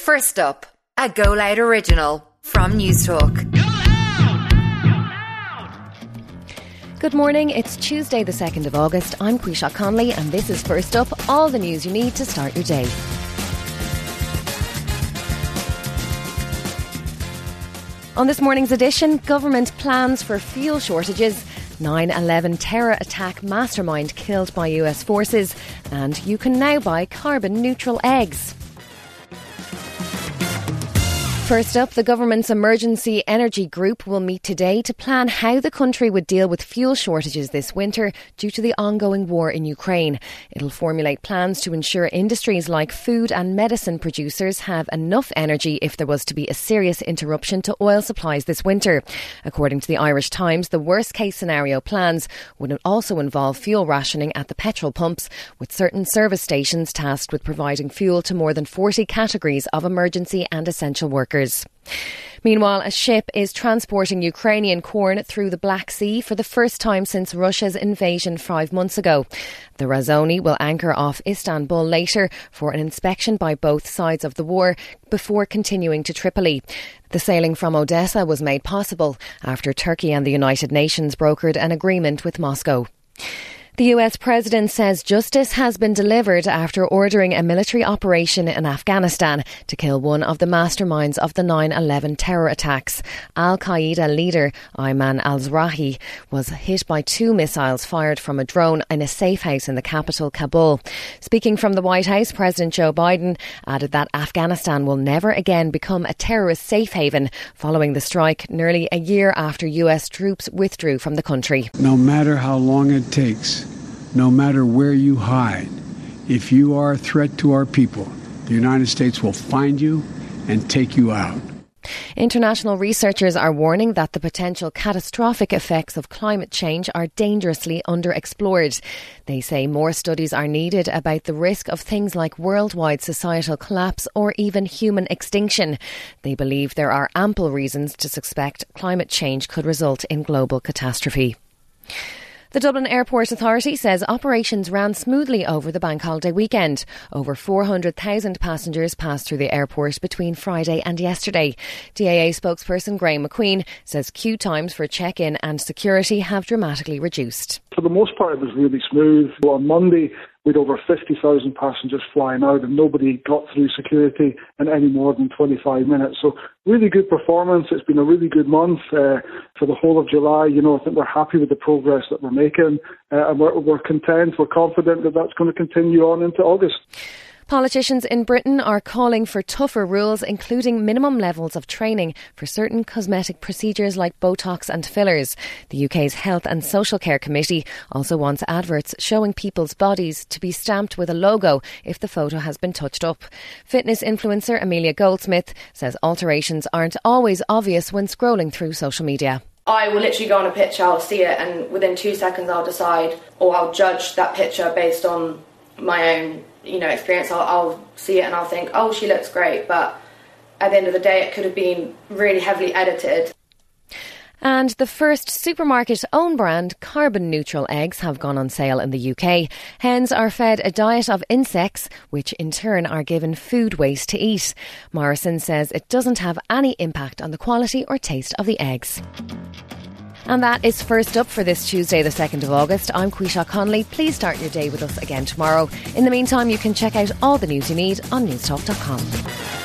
First up, a Go Loud original from Newstalk. Good morning, it's Tuesday, the 2nd of August. I'm Quisha Conley, and this is First Up all the news you need to start your day. On this morning's edition, government plans for fuel shortages. 9 11 terror attack mastermind killed by US forces, and you can now buy carbon neutral eggs. First up, the government's emergency energy group will meet today to plan how the country would deal with fuel shortages this winter due to the ongoing war in Ukraine. It'll formulate plans to ensure industries like food and medicine producers have enough energy if there was to be a serious interruption to oil supplies this winter. According to the Irish Times, the worst case scenario plans would also involve fuel rationing at the petrol pumps, with certain service stations tasked with providing fuel to more than 40 categories of emergency and essential workers. Meanwhile, a ship is transporting Ukrainian corn through the Black Sea for the first time since Russia's invasion five months ago. The Razoni will anchor off Istanbul later for an inspection by both sides of the war before continuing to Tripoli. The sailing from Odessa was made possible after Turkey and the United Nations brokered an agreement with Moscow. The US president says justice has been delivered after ordering a military operation in Afghanistan to kill one of the masterminds of the 9 11 terror attacks. Al Qaeda leader Ayman al Zawahiri was hit by two missiles fired from a drone in a safe house in the capital, Kabul. Speaking from the White House, President Joe Biden added that Afghanistan will never again become a terrorist safe haven following the strike nearly a year after US troops withdrew from the country. No matter how long it takes, no matter where you hide, if you are a threat to our people, the United States will find you and take you out. International researchers are warning that the potential catastrophic effects of climate change are dangerously underexplored. They say more studies are needed about the risk of things like worldwide societal collapse or even human extinction. They believe there are ample reasons to suspect climate change could result in global catastrophe. The Dublin Airport Authority says operations ran smoothly over the bank holiday weekend. Over 400,000 passengers passed through the airport between Friday and yesterday. DAA spokesperson Graham McQueen says queue times for check in and security have dramatically reduced. For the most part, it was really smooth. On Monday, with over 50,000 passengers flying out and nobody got through security in any more than 25 minutes. So really good performance. It's been a really good month uh, for the whole of July. You know, I think we're happy with the progress that we're making uh, and we're, we're content, we're confident that that's going to continue on into August. Politicians in Britain are calling for tougher rules, including minimum levels of training for certain cosmetic procedures like Botox and fillers. The UK's Health and Social Care Committee also wants adverts showing people's bodies to be stamped with a logo if the photo has been touched up. Fitness influencer Amelia Goldsmith says alterations aren't always obvious when scrolling through social media. I will literally go on a picture, I'll see it, and within two seconds I'll decide or I'll judge that picture based on my own you know experience I'll, I'll see it and I'll think oh she looks great but at the end of the day it could have been really heavily edited and the first supermarket own brand carbon neutral eggs have gone on sale in the UK. Hens are fed a diet of insects, which in turn are given food waste to eat. Morrison says it doesn't have any impact on the quality or taste of the eggs. And that is first up for this Tuesday, the 2nd of August. I'm Quisha Conley. Please start your day with us again tomorrow. In the meantime, you can check out all the news you need on newstalk.com.